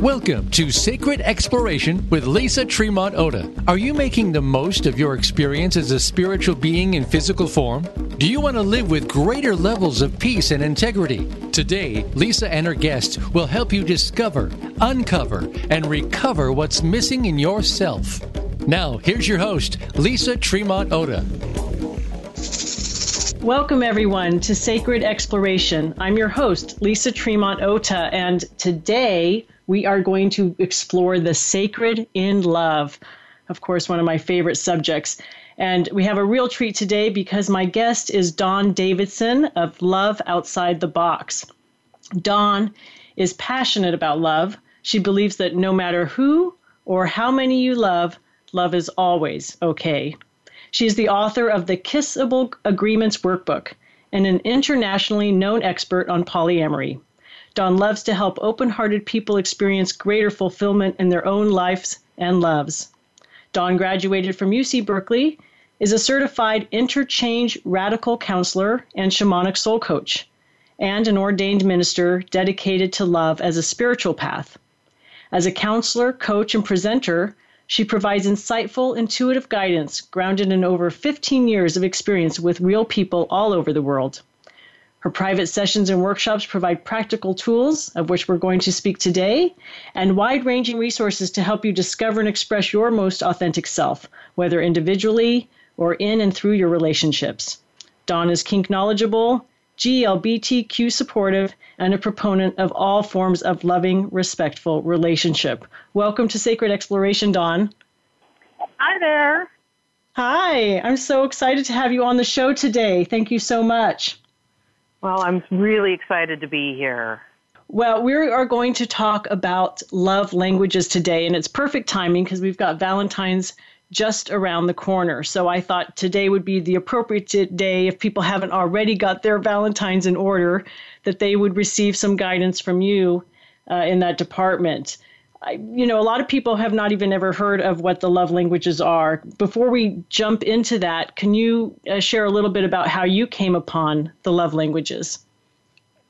Welcome to Sacred Exploration with Lisa Tremont Ota. Are you making the most of your experience as a spiritual being in physical form? Do you want to live with greater levels of peace and integrity? Today, Lisa and her guests will help you discover, uncover, and recover what's missing in yourself. Now, here's your host, Lisa Tremont Ota. Welcome, everyone, to Sacred Exploration. I'm your host, Lisa Tremont Ota, and today we are going to explore the sacred in love. Of course, one of my favorite subjects. And we have a real treat today because my guest is Dawn Davidson of Love Outside the Box. Dawn is passionate about love. She believes that no matter who or how many you love, love is always okay. She is the author of the Kissable Agreements Workbook and an internationally known expert on polyamory. Dawn loves to help open hearted people experience greater fulfillment in their own lives and loves. Dawn graduated from UC Berkeley, is a certified interchange radical counselor and shamanic soul coach, and an ordained minister dedicated to love as a spiritual path. As a counselor, coach, and presenter, she provides insightful, intuitive guidance grounded in over 15 years of experience with real people all over the world. Her private sessions and workshops provide practical tools, of which we're going to speak today, and wide ranging resources to help you discover and express your most authentic self, whether individually or in and through your relationships. Dawn is kink knowledgeable, GLBTQ supportive, and a proponent of all forms of loving, respectful relationship. Welcome to Sacred Exploration, Dawn. Hi there. Hi, I'm so excited to have you on the show today. Thank you so much. Well, I'm really excited to be here. Well, we are going to talk about love languages today, and it's perfect timing because we've got Valentine's just around the corner. So I thought today would be the appropriate day if people haven't already got their Valentine's in order, that they would receive some guidance from you uh, in that department. I, you know, a lot of people have not even ever heard of what the love languages are. Before we jump into that, can you uh, share a little bit about how you came upon the love languages?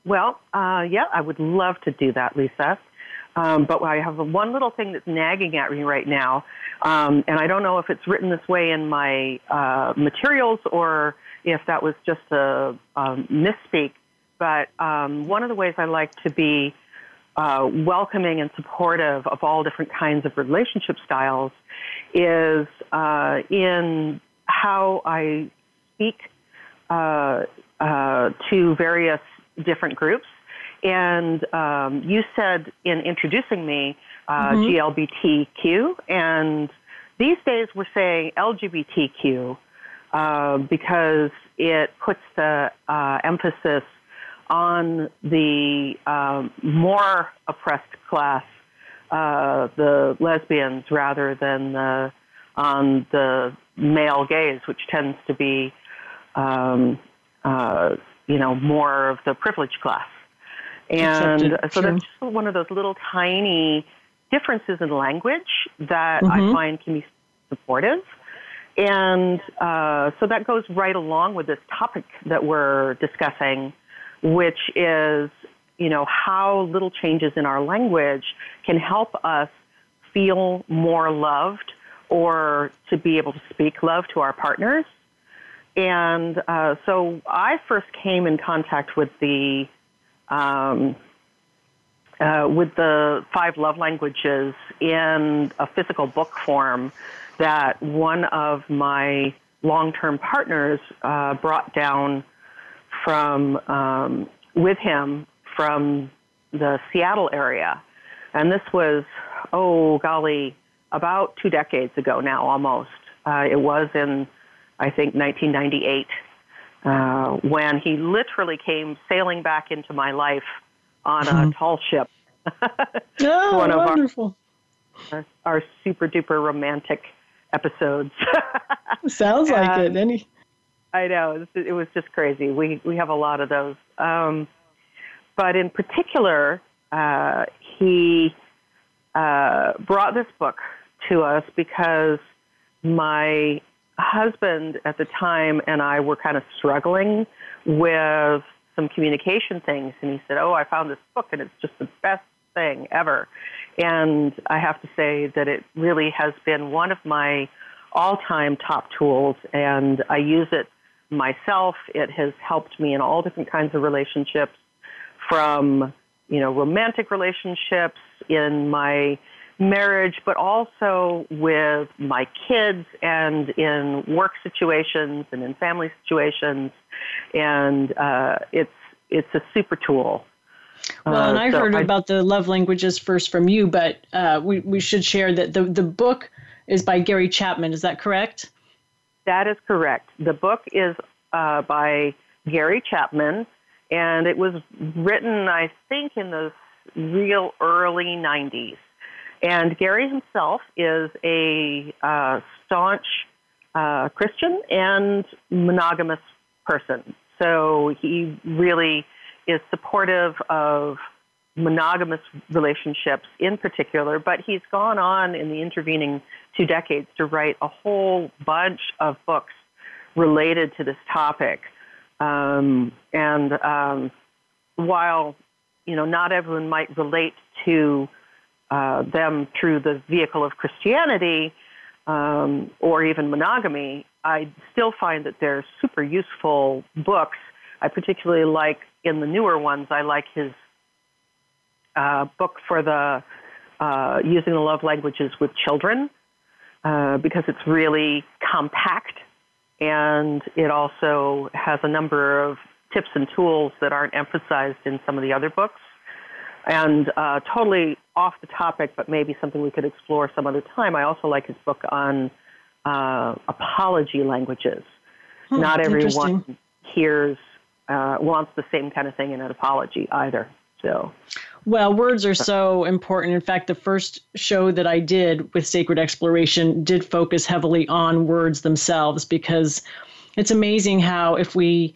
Well, uh, yeah, I would love to do that, Lisa. Um, but I have one little thing that's nagging at me right now, um, and I don't know if it's written this way in my uh, materials or if that was just a, a misspeak. But um, one of the ways I like to be uh, welcoming and supportive of all different kinds of relationship styles is uh, in how I speak uh, uh, to various different groups. And um, you said in introducing me uh, mm-hmm. GLBTQ, and these days we're saying LGBTQ uh, because it puts the emphasis on the um, more oppressed class, uh, the lesbians, rather than the, on the male gays, which tends to be, um, uh, you know, more of the privileged class. And Accepted. so that's just one of those little tiny differences in language that mm-hmm. I find can be supportive. And uh, so that goes right along with this topic that we're discussing which is, you know, how little changes in our language can help us feel more loved or to be able to speak love to our partners. And uh, so I first came in contact with the um, uh, with the five love languages in a physical book form that one of my long-term partners uh, brought down from um, with him from the Seattle area, and this was oh golly, about two decades ago now almost. Uh, it was in I think 1998 uh, when he literally came sailing back into my life on a hmm. tall ship. oh, One of wonderful. Our, our super duper romantic episodes. Sounds like and, it. Any I know it was just crazy. We we have a lot of those, um, but in particular, uh, he uh, brought this book to us because my husband at the time and I were kind of struggling with some communication things, and he said, "Oh, I found this book, and it's just the best thing ever." And I have to say that it really has been one of my all time top tools, and I use it myself. It has helped me in all different kinds of relationships from, you know, romantic relationships in my marriage, but also with my kids and in work situations and in family situations. And uh, it's it's a super tool. Well, and uh, I so heard I, about the love languages first from you, but uh, we we should share that the the book is by Gary Chapman. Is that correct? That is correct. The book is uh, by Gary Chapman, and it was written, I think, in the real early 90s. And Gary himself is a uh, staunch uh, Christian and monogamous person. So he really is supportive of monogamous relationships in particular, but he's gone on in the intervening two decades to write a whole bunch of books related to this topic. Um, and um, while you know not everyone might relate to uh, them through the vehicle of Christianity um, or even monogamy, I still find that they're super useful books. I particularly like in the newer ones. I like his uh, book for the uh, using the love languages with children uh, because it's really compact and it also has a number of tips and tools that aren't emphasized in some of the other books. And uh, totally off the topic, but maybe something we could explore some other time. I also like his book on uh, apology languages. Hmm, Not everyone hears uh, wants the same kind of thing in an apology either. So. Well, words are so important. In fact, the first show that I did with Sacred Exploration did focus heavily on words themselves because it's amazing how, if we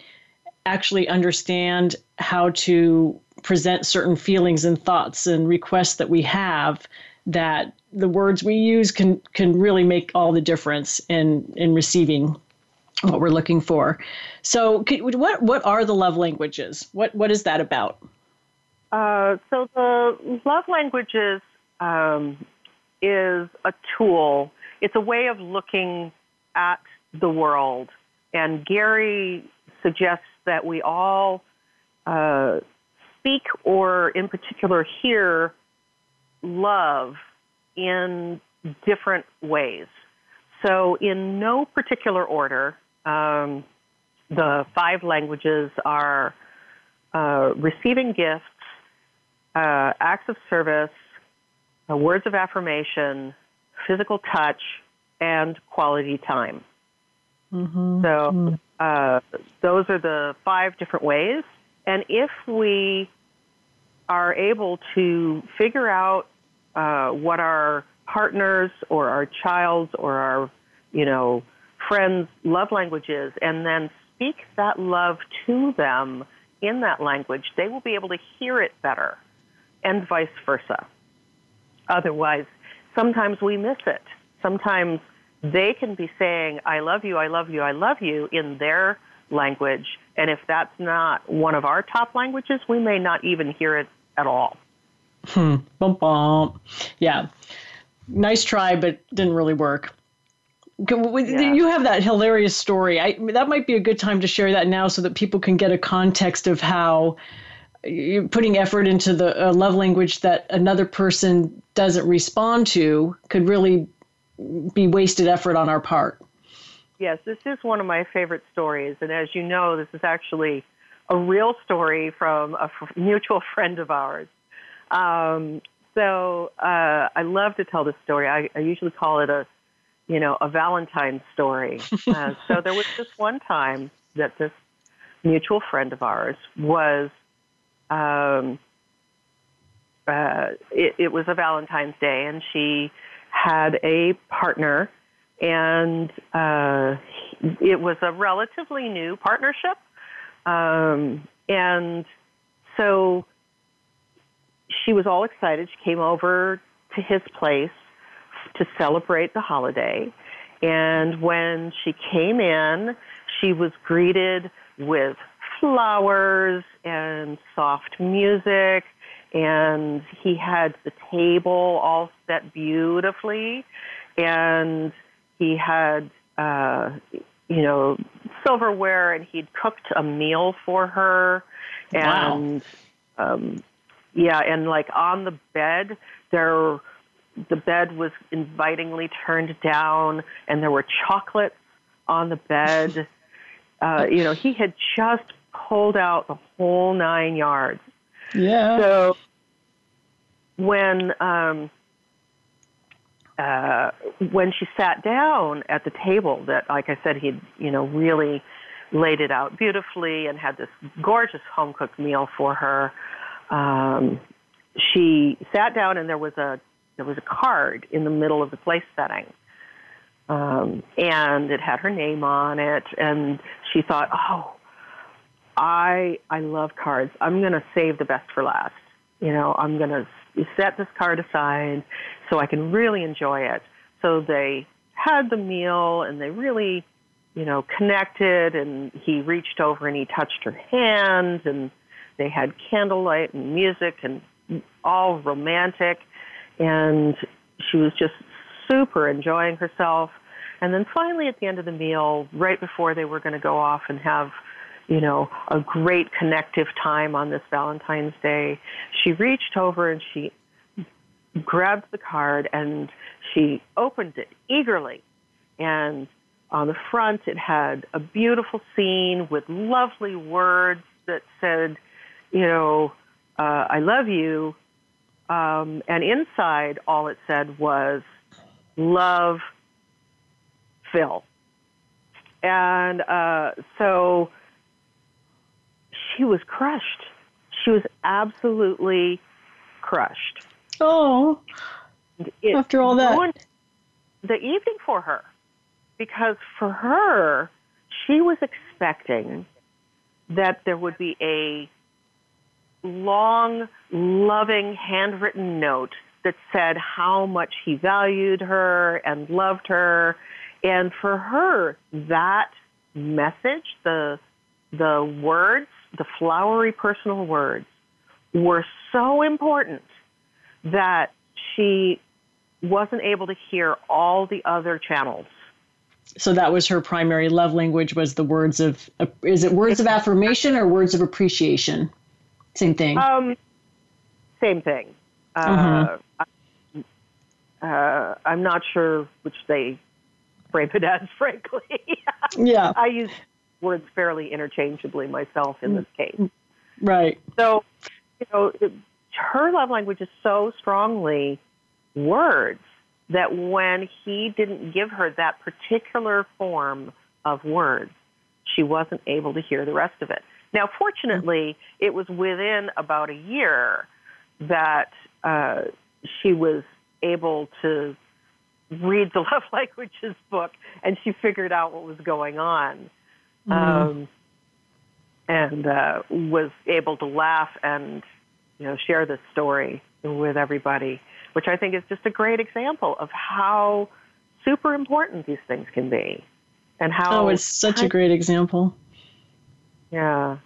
actually understand how to present certain feelings and thoughts and requests that we have that the words we use can can really make all the difference in in receiving what we're looking for. So, what what are the love languages? What what is that about? Uh, so the love languages um, is a tool. It's a way of looking at the world, and Gary suggests that we all uh, speak or, in particular, hear love in different ways. So, in no particular order, um, the five languages are uh, receiving gifts, uh, acts of service, uh, words of affirmation, physical touch, and quality time. Mm-hmm. So mm-hmm. uh, those are the five different ways. And if we are able to figure out uh, what our partners or our child's or our, you know, friends' love language is, and then speak that love to them in that language, they will be able to hear it better, and vice versa. Otherwise, sometimes we miss it. Sometimes they can be saying, I love you, I love you, I love you in their language. And if that's not one of our top languages, we may not even hear it at all. Hmm. Bum, bum. Yeah. Nice try, but didn't really work. Yeah. You have that hilarious story. I, that might be a good time to share that now so that people can get a context of how putting effort into the uh, love language that another person doesn't respond to could really be wasted effort on our part. Yes, this is one of my favorite stories. And as you know, this is actually a real story from a f- mutual friend of ours. Um, so uh, I love to tell this story. I, I, usually call it a, you know, a Valentine story. uh, so there was this one time that this mutual friend of ours was, um, uh, it, it was a Valentine's Day, and she had a partner, and uh, it was a relatively new partnership. Um, and so she was all excited. She came over to his place to celebrate the holiday. And when she came in, she was greeted with flowers and soft music and he had the table all set beautifully, and he had, uh, you know, silverware, and he'd cooked a meal for her, and wow. um, yeah, and like on the bed there, the bed was invitingly turned down, and there were chocolates on the bed. uh, you know, he had just pulled out the whole nine yards. Yeah. So when um, uh, when she sat down at the table, that like I said, he'd you know really laid it out beautifully and had this gorgeous home cooked meal for her. Um, she sat down and there was a there was a card in the middle of the place setting. Um, and it had her name on it, and she thought, "Oh, I I love cards. I'm going to save the best for last. You know, I'm going to set this card aside so I can really enjoy it." So they had the meal, and they really, you know, connected. And he reached over and he touched her hand, and they had candlelight and music and all romantic. And she was just super enjoying herself. And then finally, at the end of the meal, right before they were going to go off and have, you know, a great connective time on this Valentine's Day, she reached over and she grabbed the card and she opened it eagerly. And on the front, it had a beautiful scene with lovely words that said, you know, uh, I love you. Um, and inside, all it said was, love Phil. And uh, so she was crushed. She was absolutely crushed. Oh, it after all that. The evening for her. Because for her, she was expecting that there would be a long, loving, handwritten note that said how much he valued her and loved her. And for her, that message, the, the words, the flowery personal words, were so important that she wasn't able to hear all the other channels. So that was her primary love language was the words of is it words of affirmation or words of appreciation? Same thing. Um, same thing. Uh, mm-hmm. uh, I'm not sure which they frame it as, frankly. yeah. I use words fairly interchangeably myself in this case. Right. So, you know, her love language is so strongly words that when he didn't give her that particular form of words, she wasn't able to hear the rest of it. Now, fortunately, it was within about a year that uh, she was able to read the love languages book and she figured out what was going on mm-hmm. um, and uh, was able to laugh and you know share this story with everybody which i think is just a great example of how super important these things can be and how oh it's such a great example yeah.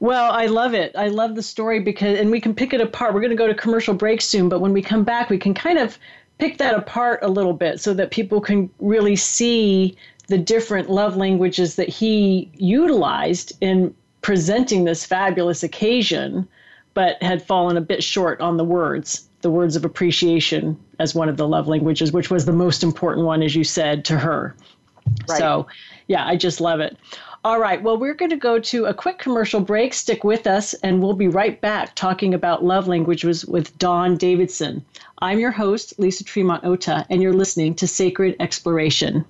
Well, I love it. I love the story because, and we can pick it apart. We're going to go to commercial break soon, but when we come back, we can kind of pick that apart a little bit so that people can really see the different love languages that he utilized in presenting this fabulous occasion, but had fallen a bit short on the words, the words of appreciation as one of the love languages, which was the most important one, as you said, to her. Right. So, yeah, I just love it. All right. Well, we're going to go to a quick commercial break. Stick with us, and we'll be right back talking about love languages with Dawn Davidson. I'm your host, Lisa Tremont Ota, and you're listening to Sacred Exploration.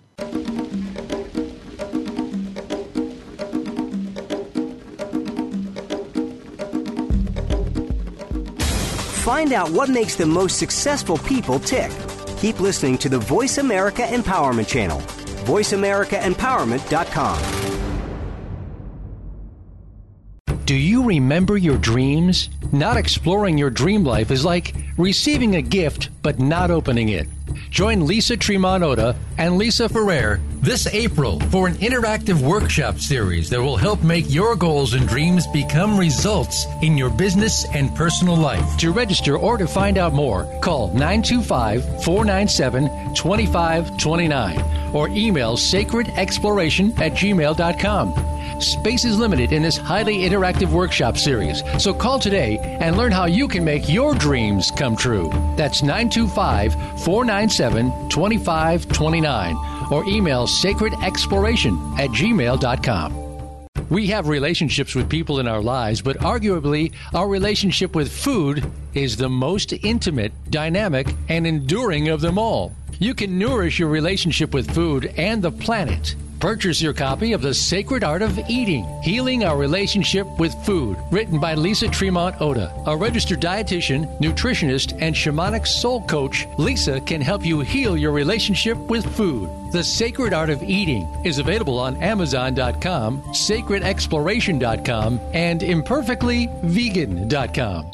Find out what makes the most successful people tick. Keep listening to the Voice America Empowerment Channel, voiceamericaempowerment.com. Do you remember your dreams? Not exploring your dream life is like receiving a gift but not opening it. Join Lisa Tremont Ota and Lisa Ferrer this April for an interactive workshop series that will help make your goals and dreams become results in your business and personal life. To register or to find out more, call 925 497 2529 or email sacredexploration at gmail.com. Space is limited in this highly interactive workshop series, so call today and learn how you can make your dreams come true. That's 925 497 2529 or email sacredexploration at gmail.com. We have relationships with people in our lives, but arguably, our relationship with food is the most intimate, dynamic, and enduring of them all. You can nourish your relationship with food and the planet Purchase your copy of The Sacred Art of Eating Healing Our Relationship with Food, written by Lisa Tremont Ota. A registered dietitian, nutritionist, and shamanic soul coach, Lisa can help you heal your relationship with food. The Sacred Art of Eating is available on Amazon.com, SacredExploration.com, and ImperfectlyVegan.com.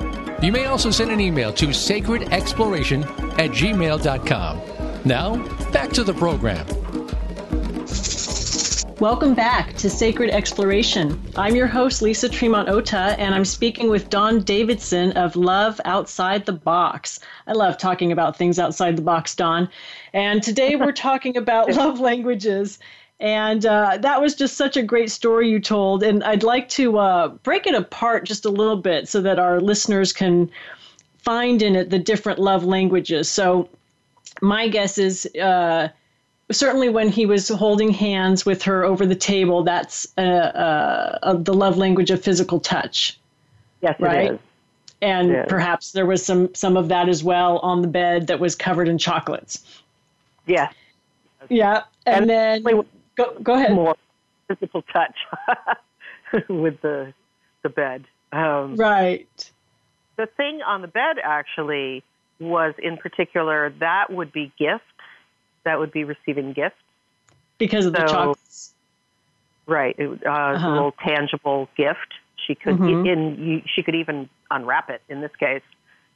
you may also send an email to sacredexploration at gmail.com. Now, back to the program. Welcome back to Sacred Exploration. I'm your host, Lisa Tremont Ota, and I'm speaking with Dawn Davidson of Love Outside the Box. I love talking about things outside the box, Dawn. And today we're talking about love languages. And uh, that was just such a great story you told. And I'd like to uh, break it apart just a little bit so that our listeners can find in it the different love languages. So, my guess is uh, certainly when he was holding hands with her over the table, that's uh, uh, the love language of physical touch. Yes, right? And perhaps there was some some of that as well on the bed that was covered in chocolates. Yeah. Yeah, and, and then Go, go ahead. More physical touch with the the bed. Um, right. The thing on the bed actually was in particular that would be gifts. That would be receiving gifts because of so, the chocolates. Right. It, uh, uh-huh. A little tangible gift. She could mm-hmm. in you, she could even unwrap it. In this case,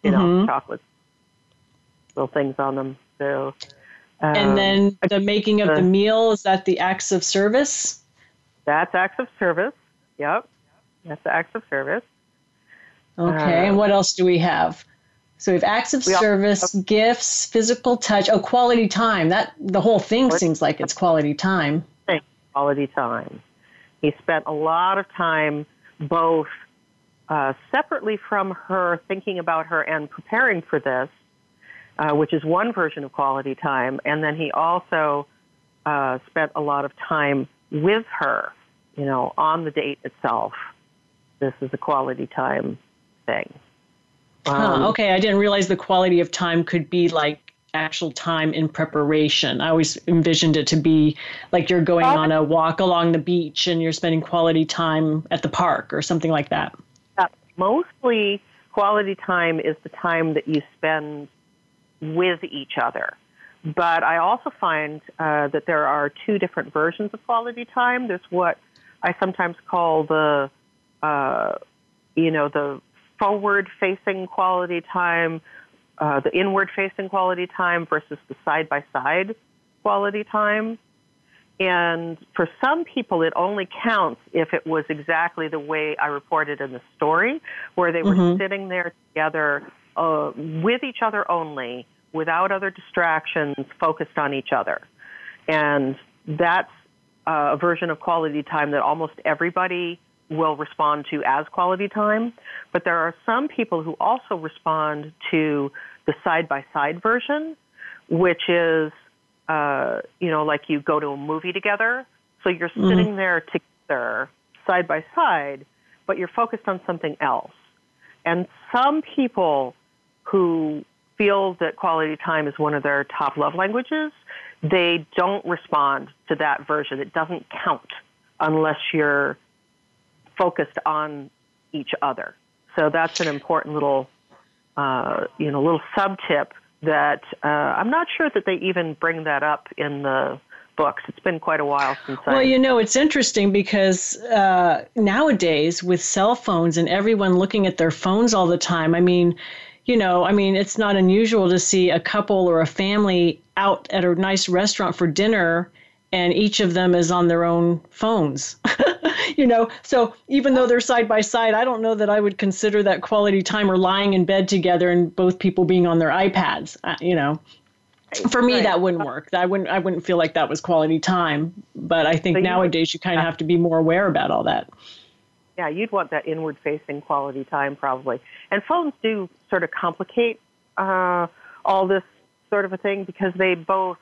you mm-hmm. know, chocolates, little things on them. So and um, then the making of the, the meal is that the acts of service? That's acts of service. Yep. That's the acts of service. Okay. Uh, and what else do we have? So we have acts of service, have, gifts, physical touch. Oh, quality time. That the whole thing seems like it's quality time. Quality time. He spent a lot of time both uh, separately from her, thinking about her and preparing for this, uh, which is one version of quality time. And then he also uh, spent a lot of time with her, you know, on the date itself. This is a quality time thing. Um, huh, okay, I didn't realize the quality of time could be like actual time in preparation. I always envisioned it to be like you're going on a walk along the beach and you're spending quality time at the park or something like that. Mostly, quality time is the time that you spend with each other. But I also find uh, that there are two different versions of quality time. There's what I sometimes call the, uh, you know, the forward-facing quality time, uh, the inward-facing quality time versus the side-by-side quality time. And for some people, it only counts if it was exactly the way I reported in the story, where they were mm-hmm. sitting there together uh, with each other only, without other distractions, focused on each other. And that's uh, a version of quality time that almost everybody will respond to as quality time. But there are some people who also respond to the side by side version, which is, uh, you know, like you go to a movie together. So you're mm-hmm. sitting there together, side by side, but you're focused on something else. And some people who feel that quality time is one of their top love languages, they don't respond to that version. It doesn't count unless you're focused on each other. So that's an important little, uh, you know, little sub tip that uh, I'm not sure that they even bring that up in the books. It's been quite a while since well, I. You know, it's interesting because uh, nowadays with cell phones and everyone looking at their phones all the time, I mean, you know, I mean, it's not unusual to see a couple or a family out at a nice restaurant for dinner and each of them is on their own phones. you know, so even though they're side by side, I don't know that I would consider that quality time or lying in bed together and both people being on their iPads. Uh, you know, for me right. that wouldn't work. I wouldn't. I wouldn't feel like that was quality time. But I think so nowadays you kind of have to be more aware about all that. Yeah, you'd want that inward facing quality time probably. And phones do sort of complicate uh, all this sort of a thing because they both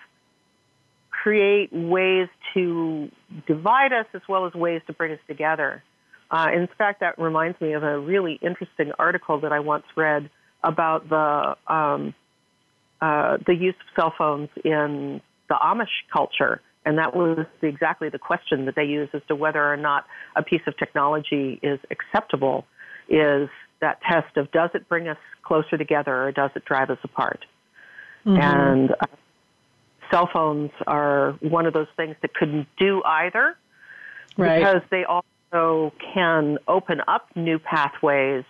create ways to divide us as well as ways to bring us together. Uh, in fact, that reminds me of a really interesting article that I once read about the um, uh, the use of cell phones in the Amish culture, and that was exactly the question that they use as to whether or not a piece of technology is acceptable. Is that test of does it bring us closer together or does it drive us apart? Mm-hmm. And uh, cell phones are one of those things that couldn't do either right. because they also can open up new pathways.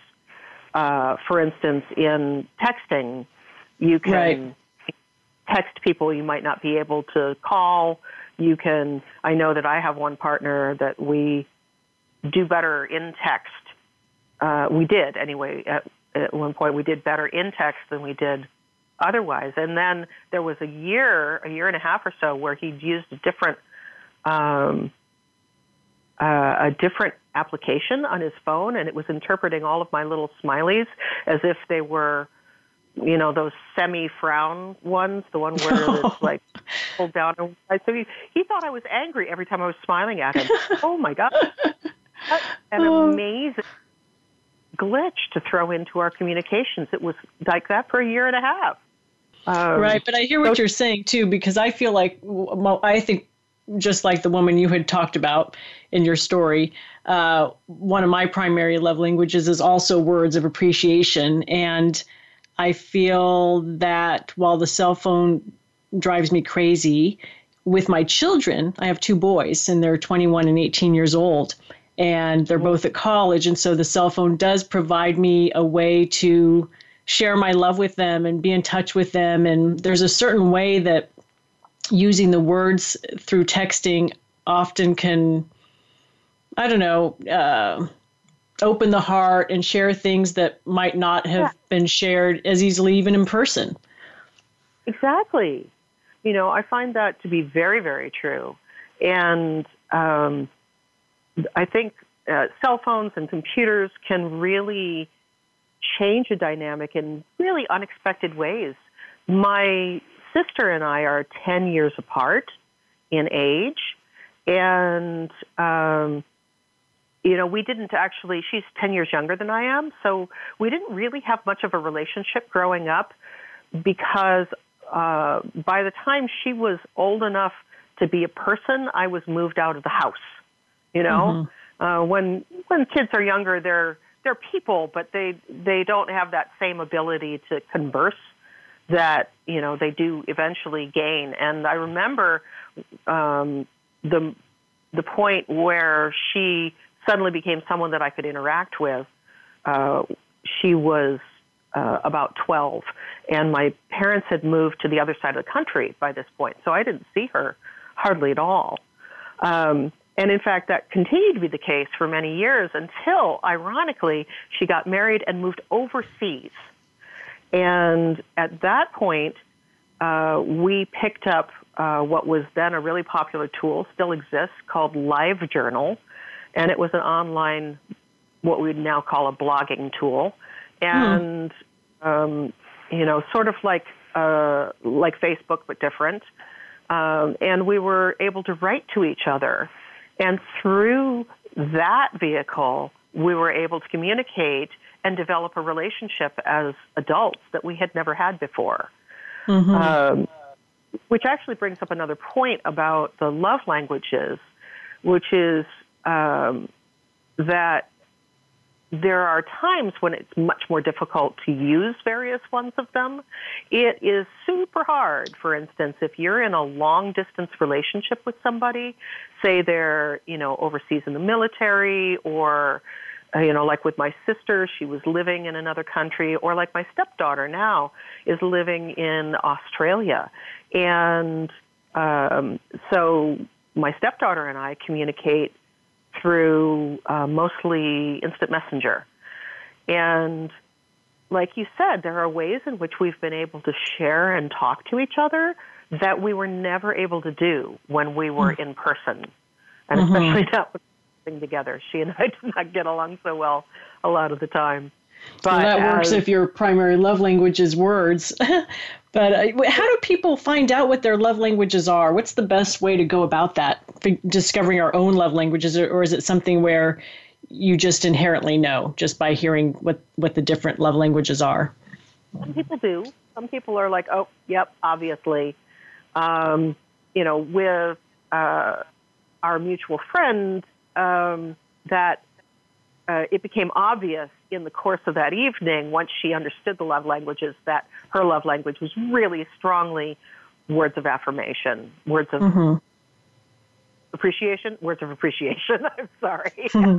Uh, for instance, in texting, you can right. text people you might not be able to call. You can, I know that I have one partner that we do better in text. Uh, we did anyway. At, at one point, we did better in text than we did otherwise. And then there was a year, a year and a half or so, where he'd used a different, um, uh, a different application on his phone, and it was interpreting all of my little smileys as if they were, you know, those semi-frown ones, the one where it's like pulled down. So he he thought I was angry every time I was smiling at him. oh my god! an oh. amazing glitch to throw into our communications. It was like that for a year and a half. Um, right, but I hear what so, you're saying too, because I feel like I think just like the woman you had talked about in your story, uh, one of my primary love languages is also words of appreciation. And I feel that while the cell phone drives me crazy, with my children, I have two boys and they're 21 and 18 years old, and they're both at college. And so the cell phone does provide me a way to share my love with them and be in touch with them. And there's a certain way that using the words through texting often can, I don't know, uh, open the heart and share things that might not have yeah. been shared as easily even in person. Exactly. You know, I find that to be very, very true. And um, I think uh, cell phones and computers can really change a dynamic in really unexpected ways. My sister and I are 10 years apart in age, and, um, you know, we didn't actually, she's 10 years younger than I am, so we didn't really have much of a relationship growing up because uh, by the time she was old enough to be a person, I was moved out of the house. You know, mm-hmm. uh, when when kids are younger, they're they're people, but they they don't have that same ability to converse that you know they do eventually gain. And I remember um, the the point where she suddenly became someone that I could interact with. Uh, she was uh, about 12, and my parents had moved to the other side of the country by this point, so I didn't see her hardly at all. Um, and in fact, that continued to be the case for many years until, ironically, she got married and moved overseas. And at that point, uh, we picked up uh, what was then a really popular tool, still exists, called LiveJournal. And it was an online, what we'd now call a blogging tool. And, hmm. um, you know, sort of like, uh, like Facebook, but different. Um, and we were able to write to each other. And through that vehicle, we were able to communicate and develop a relationship as adults that we had never had before. Mm-hmm. Um, which actually brings up another point about the love languages, which is um, that there are times when it's much more difficult to use various ones of them. It is super hard, for instance, if you're in a long distance relationship with somebody, say they're, you know, overseas in the military or uh, you know, like with my sister, she was living in another country, or like my stepdaughter now is living in Australia. And um, so my stepdaughter and I communicate through uh, mostly instant messenger. And like you said, there are ways in which we've been able to share and talk to each other that we were never able to do when we were mm. in person. And mm-hmm. especially not with together. She and I did not get along so well a lot of the time. But well, that works if your primary love language is words. but uh, how do people find out what their love languages are? What's the best way to go about that? discovering our own love languages, or, or is it something where you just inherently know just by hearing what, what the different love languages are? Some people do. Some people are like, oh, yep, obviously. Um, you know, with uh, our mutual friend, um, that uh, it became obvious in the course of that evening, once she understood the love languages, that her love language was really strongly words of affirmation, words of mm-hmm. appreciation, words of appreciation. I'm sorry. Mm-hmm.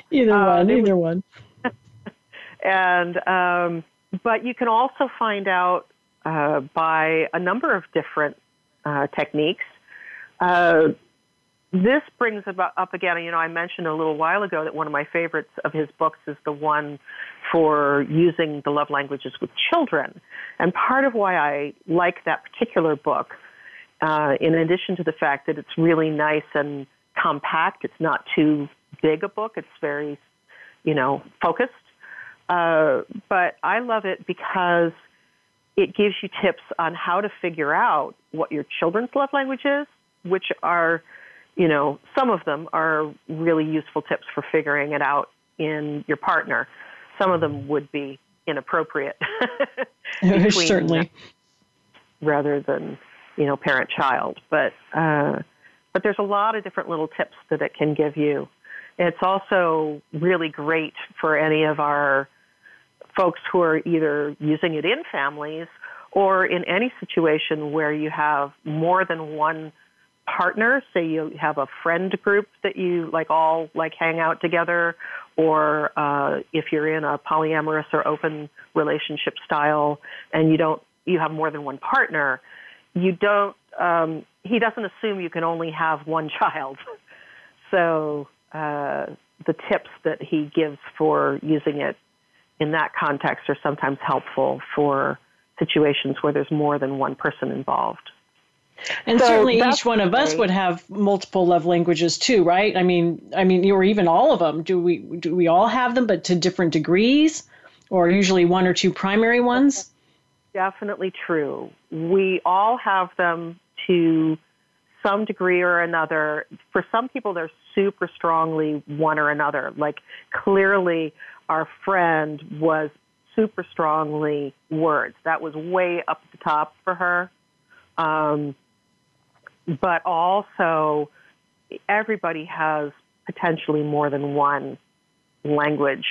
either uh, one, either one. and um, but you can also find out uh, by a number of different uh, techniques. Uh, this brings about up again. You know, I mentioned a little while ago that one of my favorites of his books is the one for using the love languages with children. And part of why I like that particular book, uh, in addition to the fact that it's really nice and compact, it's not too big a book. It's very, you know, focused. Uh, but I love it because it gives you tips on how to figure out what your children's love language is, which are you know, some of them are really useful tips for figuring it out in your partner. Some of them would be inappropriate. Certainly. Rather than, you know, parent child. But, uh, but there's a lot of different little tips that it can give you. It's also really great for any of our folks who are either using it in families or in any situation where you have more than one partner say you have a friend group that you like all like hang out together or uh, if you're in a polyamorous or open relationship style and you don't you have more than one partner you don't um, he doesn't assume you can only have one child. So uh, the tips that he gives for using it in that context are sometimes helpful for situations where there's more than one person involved and so certainly each one of us would have multiple love languages too, right? I mean, I mean, or even all of them. Do we do we all have them, but to different degrees, or usually one or two primary ones? Definitely true. We all have them to some degree or another. For some people, they're super strongly one or another. Like clearly, our friend was super strongly words. That was way up the top for her. Um, but also everybody has potentially more than one language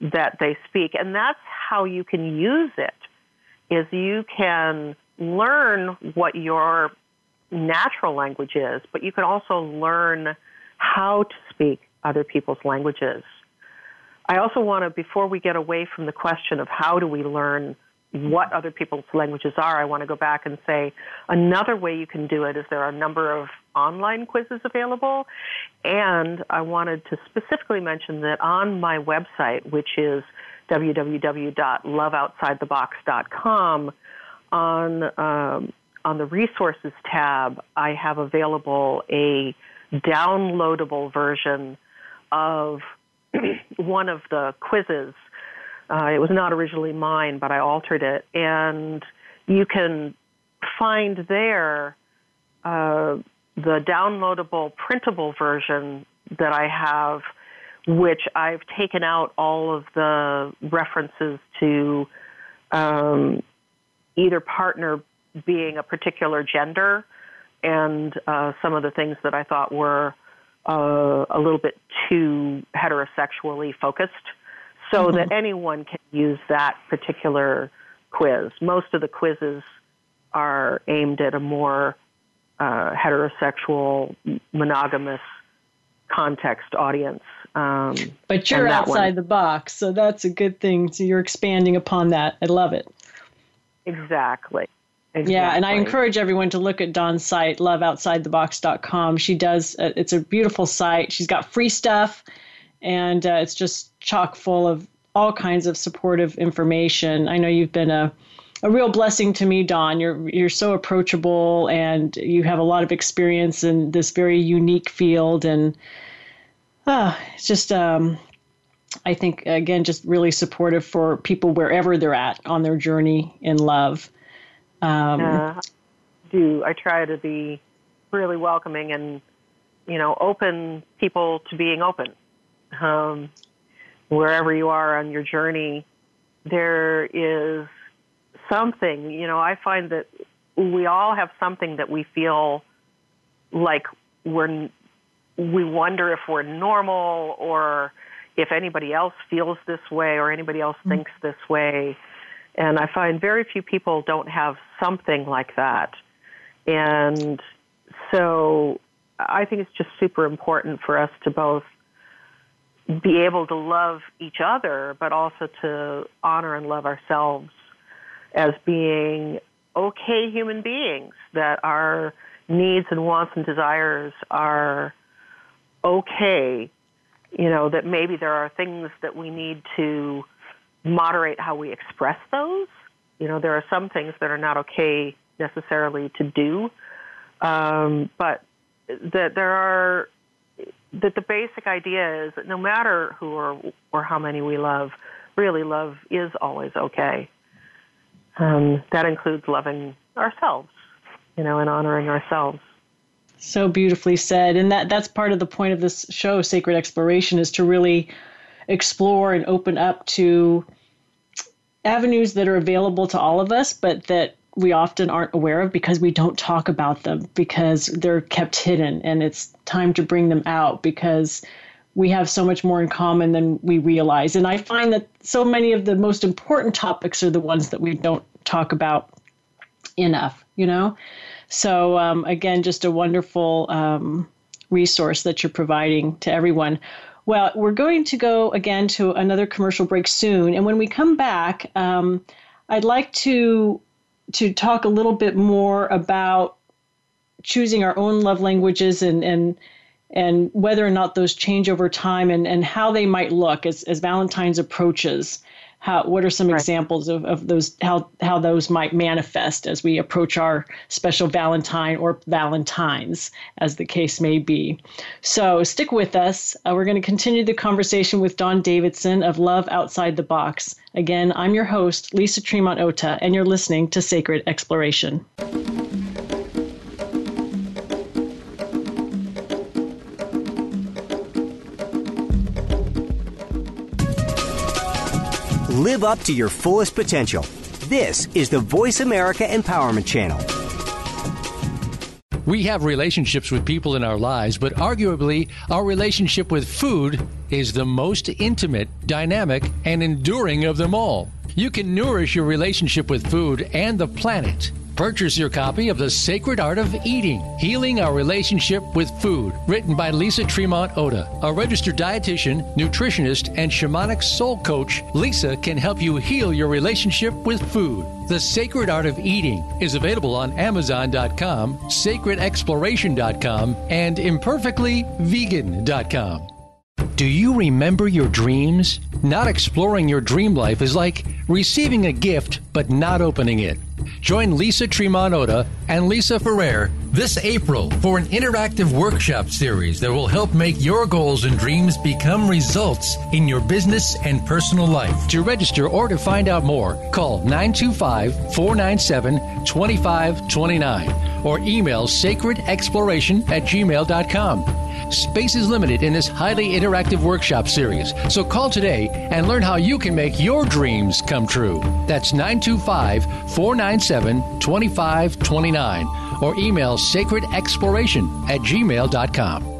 that they speak. And that's how you can use it is you can learn what your natural language is but you can also learn how to speak other people's languages. I also want to before we get away from the question of how do we learn what other people's languages are, I want to go back and say another way you can do it is there are a number of online quizzes available. And I wanted to specifically mention that on my website, which is www.loveoutsidethebox.com, on um, on the resources tab, I have available a downloadable version of one of the quizzes. Uh, it was not originally mine, but I altered it, and you can find there uh, the downloadable printable version that I have, which I've taken out all of the references to um, either partner being a particular gender and uh, some of the things that I thought were uh, a little bit too heterosexually focused so mm-hmm. that anyone can use that particular quiz. Most of the quizzes are aimed at a more uh, heterosexual, monogamous context audience. Um, but you're outside one, the box, so that's a good thing. So you're expanding upon that. I love it. Exactly. Exactly. Yeah, and I encourage everyone to look at Dawn's site, loveoutsidethebox.com. She does, uh, it's a beautiful site. She's got free stuff, and uh, it's just chock full of all kinds of supportive information. I know you've been a, a real blessing to me, Dawn. You're, you're so approachable, and you have a lot of experience in this very unique field. And uh, it's just, um, I think, again, just really supportive for people wherever they're at on their journey in love. Um, uh, do I try to be really welcoming and you know open people to being open. Um, wherever you are on your journey, there is something. You know, I find that we all have something that we feel like we're we wonder if we're normal or if anybody else feels this way or anybody else mm-hmm. thinks this way. And I find very few people don't have something like that. And so I think it's just super important for us to both be able to love each other, but also to honor and love ourselves as being okay human beings, that our needs and wants and desires are okay. You know, that maybe there are things that we need to moderate how we express those. You know, there are some things that are not okay necessarily to do, um, but that there are that the basic idea is that no matter who or or how many we love, really love is always okay. Um, that includes loving ourselves, you know, and honoring ourselves. So beautifully said, and that that's part of the point of this show, Sacred Exploration, is to really explore and open up to avenues that are available to all of us, but that we often aren't aware of because we don't talk about them because they're kept hidden and it's time to bring them out because we have so much more in common than we realize. And I find that so many of the most important topics are the ones that we don't talk about enough, you know? So, um, again, just a wonderful um, resource that you're providing to everyone. Well, we're going to go again to another commercial break soon, and when we come back, um, I'd like to to talk a little bit more about choosing our own love languages and and and whether or not those change over time and, and how they might look as, as Valentine's approaches how what are some right. examples of, of those how how those might manifest as we approach our special valentine or valentines as the case may be. So stick with us. Uh, we're going to continue the conversation with Dawn davidson of love outside the box. Again i'm your host lisa tremont ota and you're listening to sacred exploration Live up to your fullest potential. This is the Voice America Empowerment Channel. We have relationships with people in our lives, but arguably, our relationship with food is the most intimate, dynamic, and enduring of them all. You can nourish your relationship with food and the planet Purchase your copy of The Sacred Art of Eating Healing Our Relationship with Food, written by Lisa Tremont Ota. A registered dietitian, nutritionist, and shamanic soul coach, Lisa can help you heal your relationship with food. The Sacred Art of Eating is available on Amazon.com, sacredexploration.com, and imperfectlyvegan.com. Do you remember your dreams? Not exploring your dream life is like receiving a gift but not opening it. Join Lisa Tremont and Lisa Ferrer this April for an interactive workshop series that will help make your goals and dreams become results in your business and personal life. To register or to find out more, call 925 497 2529 or email sacredexploration at gmail.com. Space is limited in this highly interactive workshop series, so call today and learn how you can make your dreams come true. That's 925 497 2529 or email sacredexploration at gmail.com.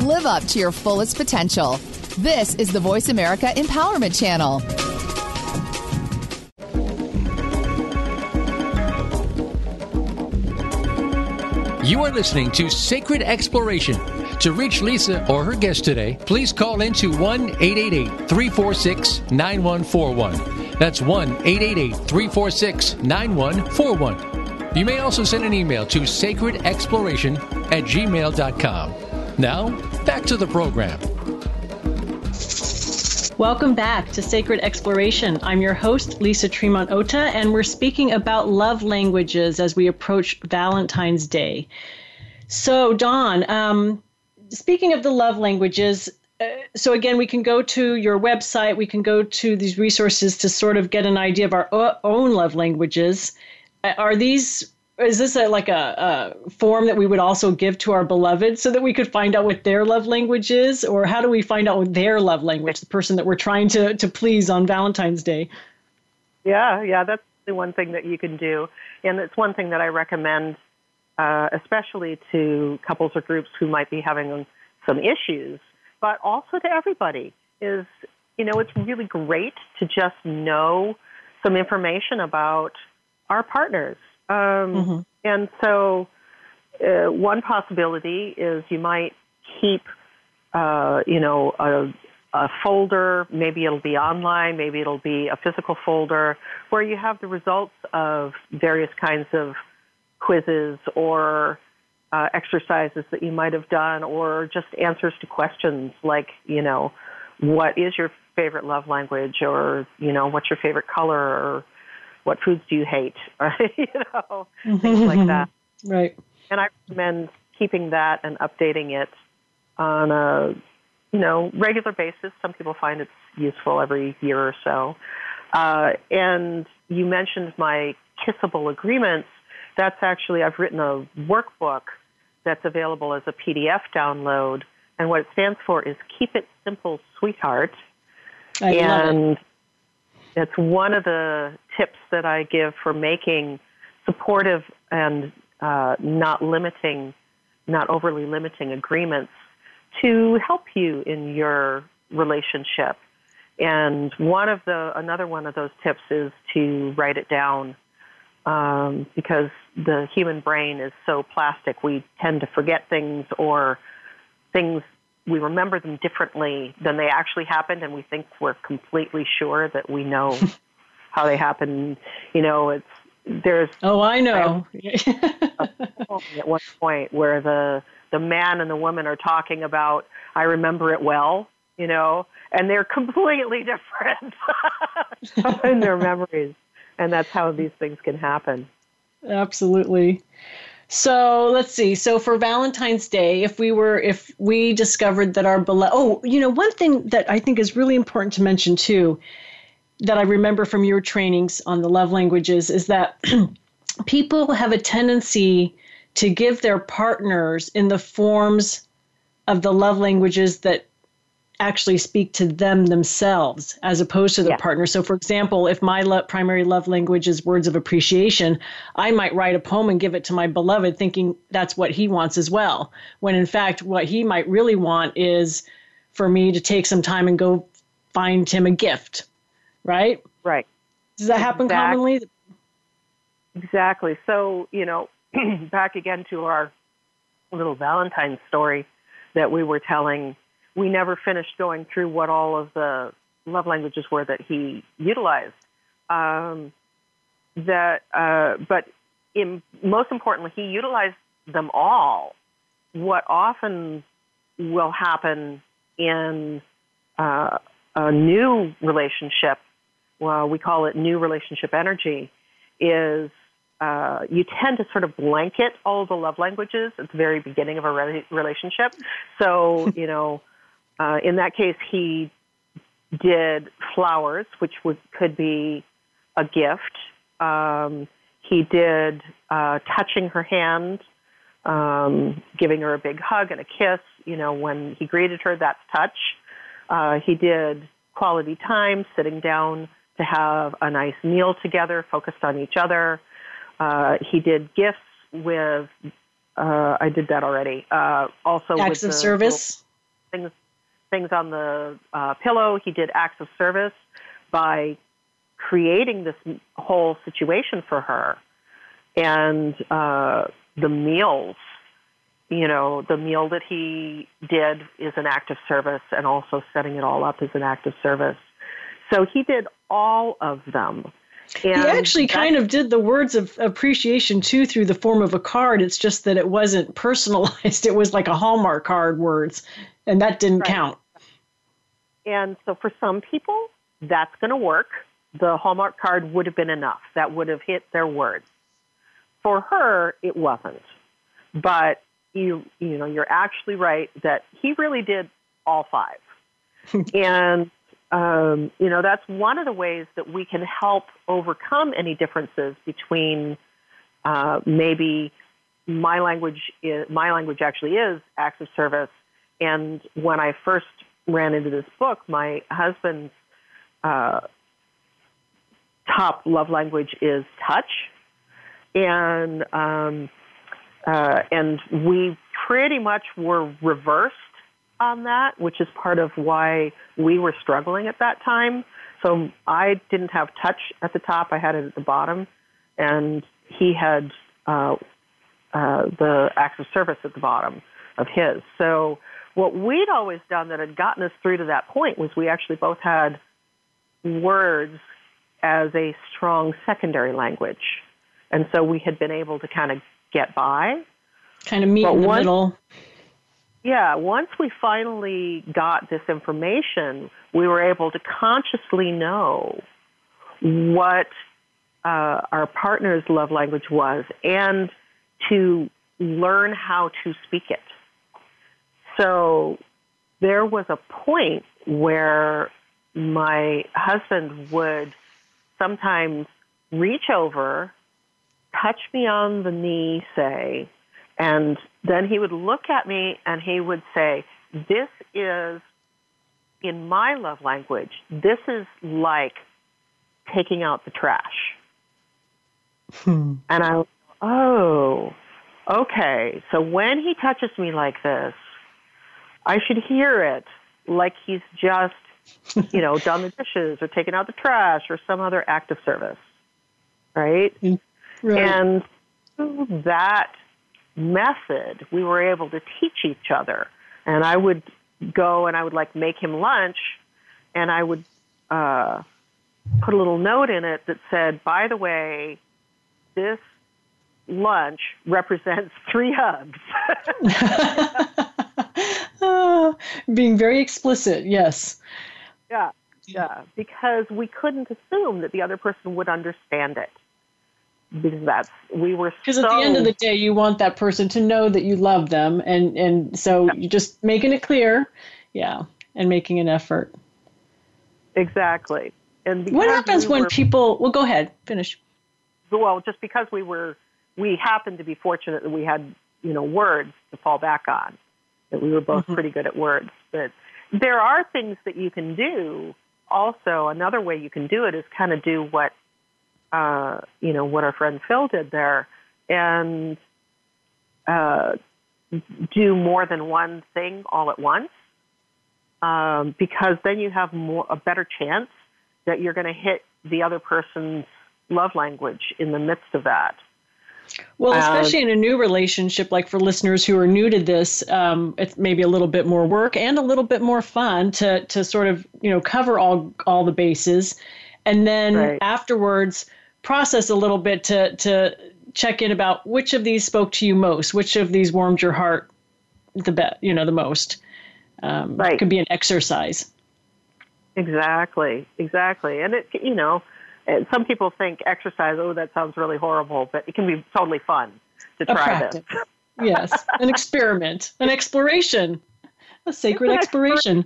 Live up to your fullest potential. This is the Voice America Empowerment Channel. You are listening to Sacred Exploration. To reach Lisa or her guest today, please call in to 1 888 346 9141. That's 1 888 346 9141. You may also send an email to sacredexploration at gmail.com. Now, back to the program. Welcome back to Sacred Exploration. I'm your host, Lisa Tremont Ota, and we're speaking about love languages as we approach Valentine's Day. So, Dawn, um, speaking of the love languages, uh, so again, we can go to your website, we can go to these resources to sort of get an idea of our own love languages. Uh, are these is this a, like a, a, form that we would also give to our beloved so that we could find out what their love language is? Or how do we find out what their love language the person that we're trying to, to please on valentine's day? Yeah yeah that's the one thing that you can do. And it's one thing that i recommend uh, especially to couples or groups who might be having some issues but also to everybody is you know it's really great to just know some information about our partners um, mm-hmm. And so, uh, one possibility is you might keep, uh, you know, a, a folder. Maybe it'll be online. Maybe it'll be a physical folder where you have the results of various kinds of quizzes or uh, exercises that you might have done, or just answers to questions like, you know, what is your favorite love language, or you know, what's your favorite color, or what foods do you hate? Right? you know, things like that. Right. And I recommend keeping that and updating it on a you know regular basis. Some people find it's useful every year or so. Uh, and you mentioned my kissable agreements. That's actually I've written a workbook that's available as a PDF download, and what it stands for is Keep It Simple, Sweetheart. I and it. It's one of the tips that I give for making supportive and uh, not limiting, not overly limiting agreements to help you in your relationship. And one of the another one of those tips is to write it down um, because the human brain is so plastic. We tend to forget things or things we remember them differently than they actually happened, and we think we're completely sure that we know how they happen. You know, it's there's oh, I know. at one point where the the man and the woman are talking about I remember it well, you know, and they're completely different in their memories, and that's how these things can happen. Absolutely. So let's see. So for Valentine's Day, if we were, if we discovered that our beloved, oh, you know, one thing that I think is really important to mention too, that I remember from your trainings on the love languages is that people have a tendency to give their partners in the forms of the love languages that actually speak to them themselves as opposed to their yeah. partner. So, for example, if my lo- primary love language is words of appreciation, I might write a poem and give it to my beloved thinking that's what he wants as well. When in fact, what he might really want is for me to take some time and go find him a gift, right? Right. Does that happen Exact- commonly? Exactly. So, you know, back again to our little Valentine story that we were telling, we never finished going through what all of the love languages were that he utilized. Um, that, uh, but in, most importantly, he utilized them all. What often will happen in uh, a new relationship, well, we call it new relationship energy, is uh, you tend to sort of blanket all the love languages at the very beginning of a re- relationship. So, you know, uh, in that case, he did flowers, which would, could be a gift. Um, he did uh, touching her hand, um, giving her a big hug and a kiss. You know, when he greeted her, that's touch. Uh, he did quality time, sitting down to have a nice meal together, focused on each other. Uh, he did gifts with. Uh, I did that already. Uh, also, Acts with of the service. things things on the uh, pillow. He did acts of service by creating this whole situation for her, and uh, the meals. You know, the meal that he did is an act of service, and also setting it all up is an act of service. So he did all of them. He actually kind of did the words of appreciation too through the form of a card. It's just that it wasn't personalized. It was like a Hallmark card words, and that didn't Right. count. And so for some people, that's going to work. The Hallmark card would have been enough. That would have hit their words. For her, it wasn't. But you, you know, you're actually right that he really did all five. and, um, you know, that's one of the ways that we can help overcome any differences between uh, maybe my language is, my language actually is acts of service. And when I first ran into this book, my husband's uh, top love language is touch, and um, uh, and we pretty much were reversed on that, which is part of why we were struggling at that time. So I didn't have touch at the top; I had it at the bottom, and he had uh, uh, the acts of service at the bottom of his. So what we'd always done that had gotten us through to that point was we actually both had words as a strong secondary language. And so we had been able to kind of get by. Kind of meet But in the one- middle. Yeah, once we finally got this information, we were able to consciously know what uh, our partner's love language was and to learn how to speak it. So there was a point where my husband would sometimes reach over, touch me on the knee, say, and then he would look at me and he would say, This is, in my love language, this is like taking out the trash. Hmm. And I, oh, okay. So when he touches me like this, I should hear it like he's just, you know, done the dishes or taken out the trash or some other act of service. Right? Mm, right. And that method, we were able to teach each other. And I would go and I would like make him lunch, and I would uh, put a little note in it that said, by the way, this lunch represents three hugs. Ah, being very explicit, yes. yeah, yeah, because we couldn't assume that the other person would understand it. Because that's we were Because so at the end of the day, you want that person to know that you love them, and and so you just making it clear, yeah, and making an effort. exactly. And What happens we when were- people? Well, go ahead, finish. well, just because we were, we happened to be fortunate that we had, you know, words to fall back on, that we were both mm-hmm. pretty good at words. But there are things that you can do. Also, another way you can do it is kind of do what, uh, you know, what our friend Phil did there, and uh, do more than one thing all at once. um, because then you have more a better chance that you're going to hit the other person's love language in the midst of that. Well, especially uh, in a new relationship, like for listeners who are new to this, um, it's maybe a little bit more work and a little bit more fun to to sort of you know cover all all the bases, and then right. afterwards process a little bit to to check in about which of these spoke to you most, which of these warmed your heart the best, you know, the most. Um, right. It could be an exercise. Exactly, exactly, and it you know some people think exercise, oh, that sounds really horrible, but it can be totally fun to try this. yes, an experiment, an exploration, a sacred exploration.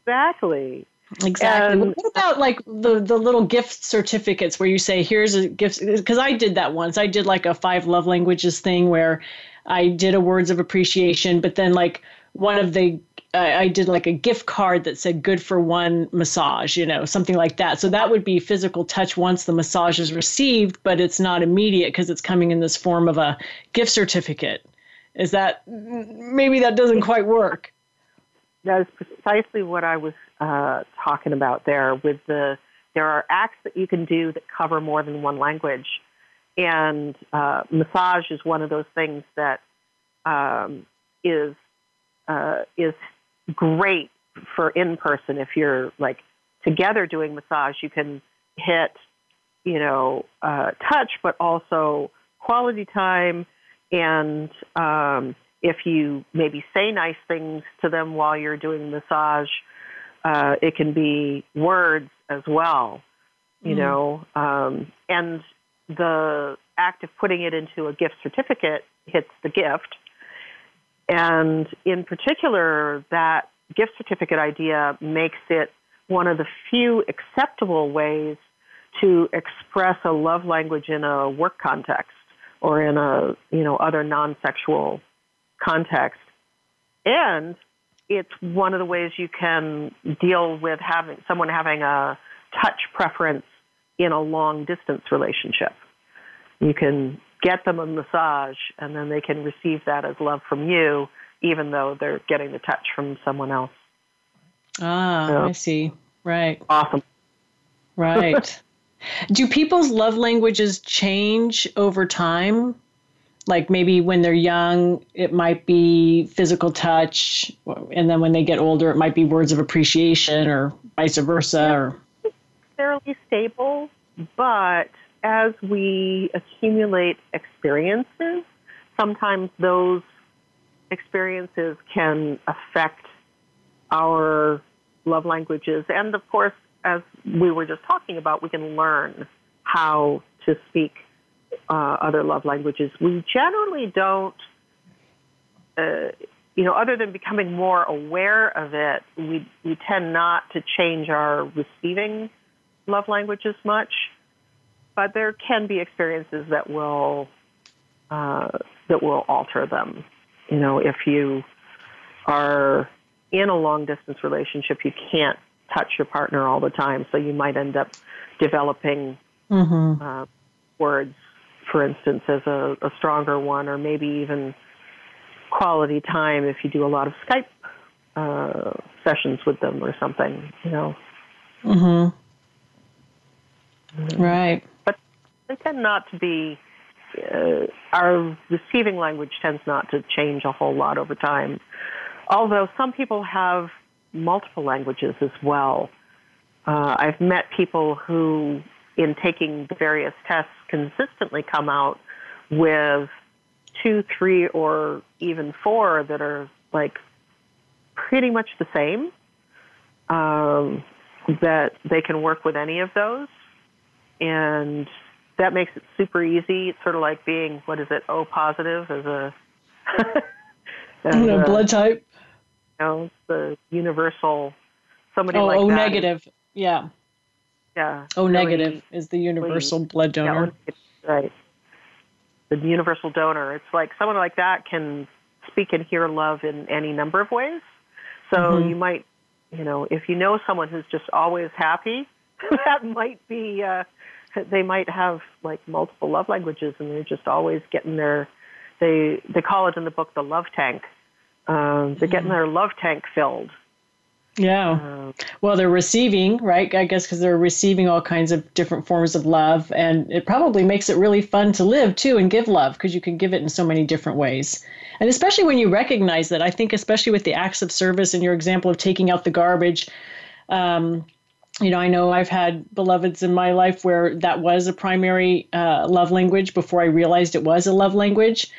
Exactly. Exactly. And, what about like the the little gift certificates where you say, "Here's a gift"? Because I did that once. I did like a five love languages thing where I did a words of appreciation, but then like one of the I did like a gift card that said good for one massage, you know, something like that. So that would be physical touch once the massage is received, but it's not immediate because it's coming in this form of a gift certificate. Is that maybe that doesn't quite work? That is precisely what I was uh, talking about there. With the there are acts that you can do that cover more than one language, and uh, massage is one of those things that um, is uh, is great for in person. If you're like together doing massage, you can hit, you know, uh, touch, but also quality time. And um, if you maybe say nice things to them while you're doing massage, uh, it can be words as well, you mm know. Um, and the act of putting it into a gift certificate hits the gift. And in particular, that gift certificate idea makes it one of the few acceptable ways to express a love language in a work context or in a you know other non-sexual context and it's one of the ways you can deal with having someone having a touch preference in a long distance relationship you can get them a massage and then they can receive that as love from you even though they're getting the touch from someone else. Ah, so, I see. Right. Awesome. Right. Do people's love languages change over time? Like maybe when they're young, it might be physical touch, and then when they get older, it might be words of appreciation, or vice versa. Or fairly stable, but as we accumulate experiences, sometimes those experiences can affect our love languages. And of course, as we were just talking about, we can learn how to speak uh, other love languages. We generally don't, uh, you know, other than becoming more aware of it, we, we tend not to change our receiving love languages much. But there can be experiences that will uh, that will alter them. You know, if you are in a long distance relationship, you can't touch your partner all the time, so you might end up developing mm-hmm. uh, words, for instance, as a, a stronger one, or maybe even quality time if you do a lot of Skype uh, sessions with them or something. You know. Mhm. Right. But they tend not to be uh, our receiving language tends not to change a whole lot over time. Although some people have multiple languages as well. Uh, I've met people who, in taking the various tests, consistently come out with two, three, or even four that are like pretty much the same. Um, that they can work with any of those. And that makes it super easy. It's sort of like being what is it, O positive as a as you know, a, blood type. You know, the universal somebody oh, like O that. negative, yeah. Yeah. O really, negative is the universal really, blood donor. Yeah, right. The universal donor. It's like someone like that can speak and hear love in any number of ways. So mm-hmm. you might, you know, if you know someone who's just always happy, that might be uh, they might have like multiple love languages and they're just always getting their they they call it in the book the love tank um, they're getting mm-hmm. their love tank filled Yeah. Um, well, they're receiving, right? I guess because they're receiving all kinds of different forms of love. And it probably makes it really fun to live too and give love because you can give it in so many different ways. And especially when you recognize that, I think, especially with the acts of service and your example of taking out the garbage. Um, you know, I know I've had beloveds in my life where that was a primary uh, love language before I realized it was a love language.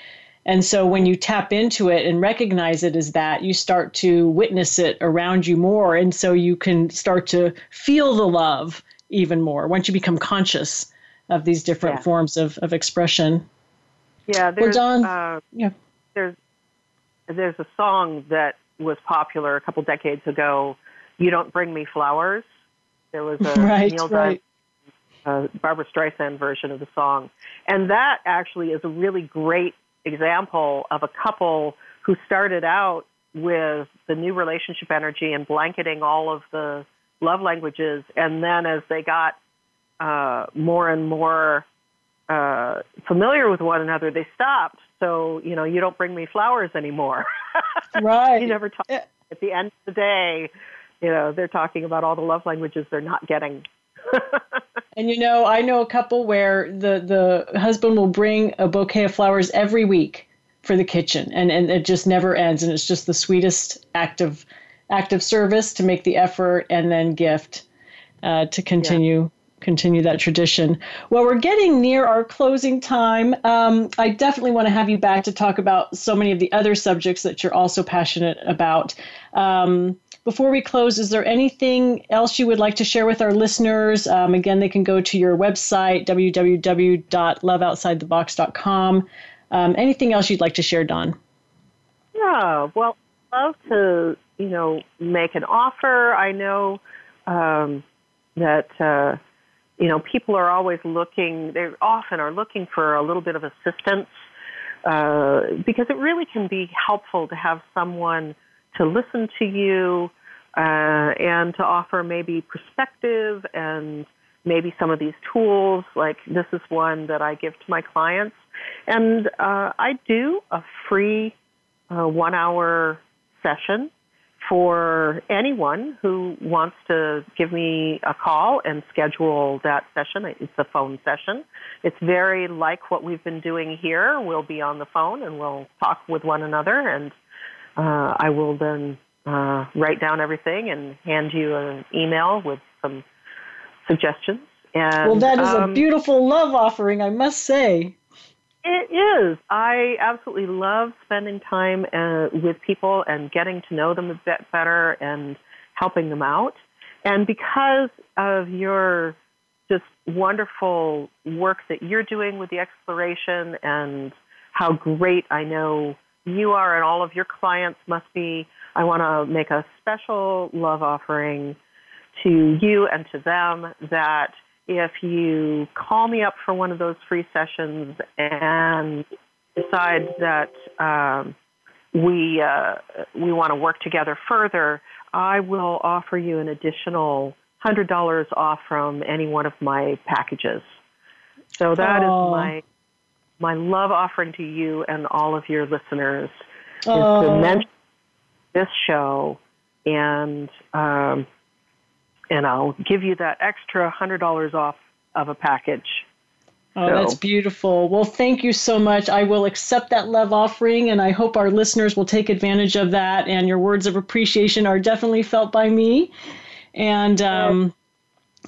And so when you tap into it and recognize it as that, you start to witness it around you more. And so you can start to feel the love even more once you become conscious of these different yeah. forms of, of expression. Yeah, there's, well, Dawn, uh, yeah. there's, there's a song that was popular a couple decades ago, You Don't Bring Me Flowers. There was a right, Neil right. uh, Barbra Streisand version of the song. And that actually is a really great example of a couple who started out with the new relationship energy and blanketing all of the love languages, and then as they got uh, more and more uh, familiar with one another, they stopped. So you know, you don't bring me flowers anymore. right. you never talk. At the end of the day, you know, they're talking about all the love languages they're not getting. And you know, I know a couple where the the husband will bring a bouquet of flowers every week for the kitchen, and and it just never ends, and it's just the sweetest act of act of service to make the effort, and then gift uh, to continue. Continue that tradition. Well, we're getting near our closing time. Um, I definitely want to have you back to talk about so many of the other subjects that you're also passionate about. Um, before we close, is there anything else you would like to share with our listeners? Um, again, they can go to your website, www.loveoutsidethebox.com. Um, anything else you'd like to share, Dawn? Yeah, well, love to, you know, make an offer. I know um, that, uh, you know, people are always looking, they often are looking for a little bit of assistance uh, because it really can be helpful to have someone to listen to you uh, and to offer maybe perspective and maybe some of these tools. Like this is one that I give to my clients. And uh, I do a free uh, one hour session for anyone who wants to give me a call and schedule that session. It's a phone session. It's very like what we've been doing here. We'll be on the phone and we'll talk with one another and uh, I will then uh, write down everything and hand you an email with some suggestions. And, well, that is um, a beautiful love offering, I must say. It is. I absolutely love spending time uh, with people and getting to know them a bit better and helping them out. And because of your just wonderful work that you're doing with the exploration and how great I know you are and all of your clients must be. I want to make a special love offering to you and to them that if you call me up for one of those free sessions and decide that um, we uh, we want to work together further, I will offer you an additional hundred dollars off from any one of my packages. So that is my my love offering to you and all of your listeners oh. is to mention this show and um, and I'll give you that extra hundred dollars off of a package. Oh, so. that's beautiful. Well, thank you so much. I will accept that love offering, and I hope our listeners will take advantage of that. And your words of appreciation are definitely felt by me. And um,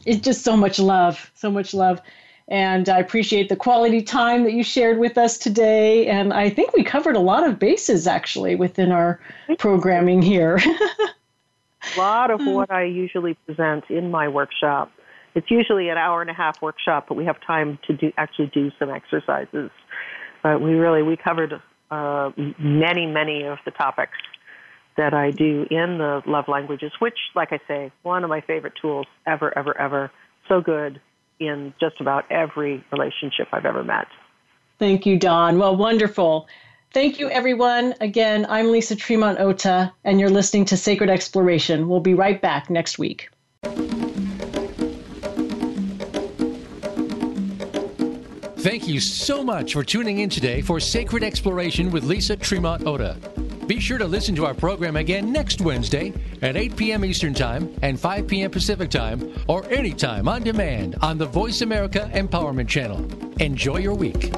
it's just so much love, so much love. And I appreciate the quality time that you shared with us today. And I think we covered a lot of bases actually within our programming here. a lot of what I usually present in my workshop. It's usually an hour and a half workshop, but we have time to do actually do some exercises. But we really we covered uh, many many of the topics that I do in the love languages, which, like I say, one of my favorite tools ever ever ever. So good in just about every relationship I've ever met. Thank you, Dawn. Well, wonderful. Thank you, everyone. Again, I'm Lisa Tremont Ota, and you're listening to Sacred Exploration. We'll be right back next week. Thank you so much for tuning in today for Sacred Exploration with Lisa Tremont Ota. Be sure to listen to our program again next Wednesday at 8 p.m. Eastern Time and 5 p.m. Pacific Time, or anytime on demand on the Voice America Empowerment Channel. Enjoy your week.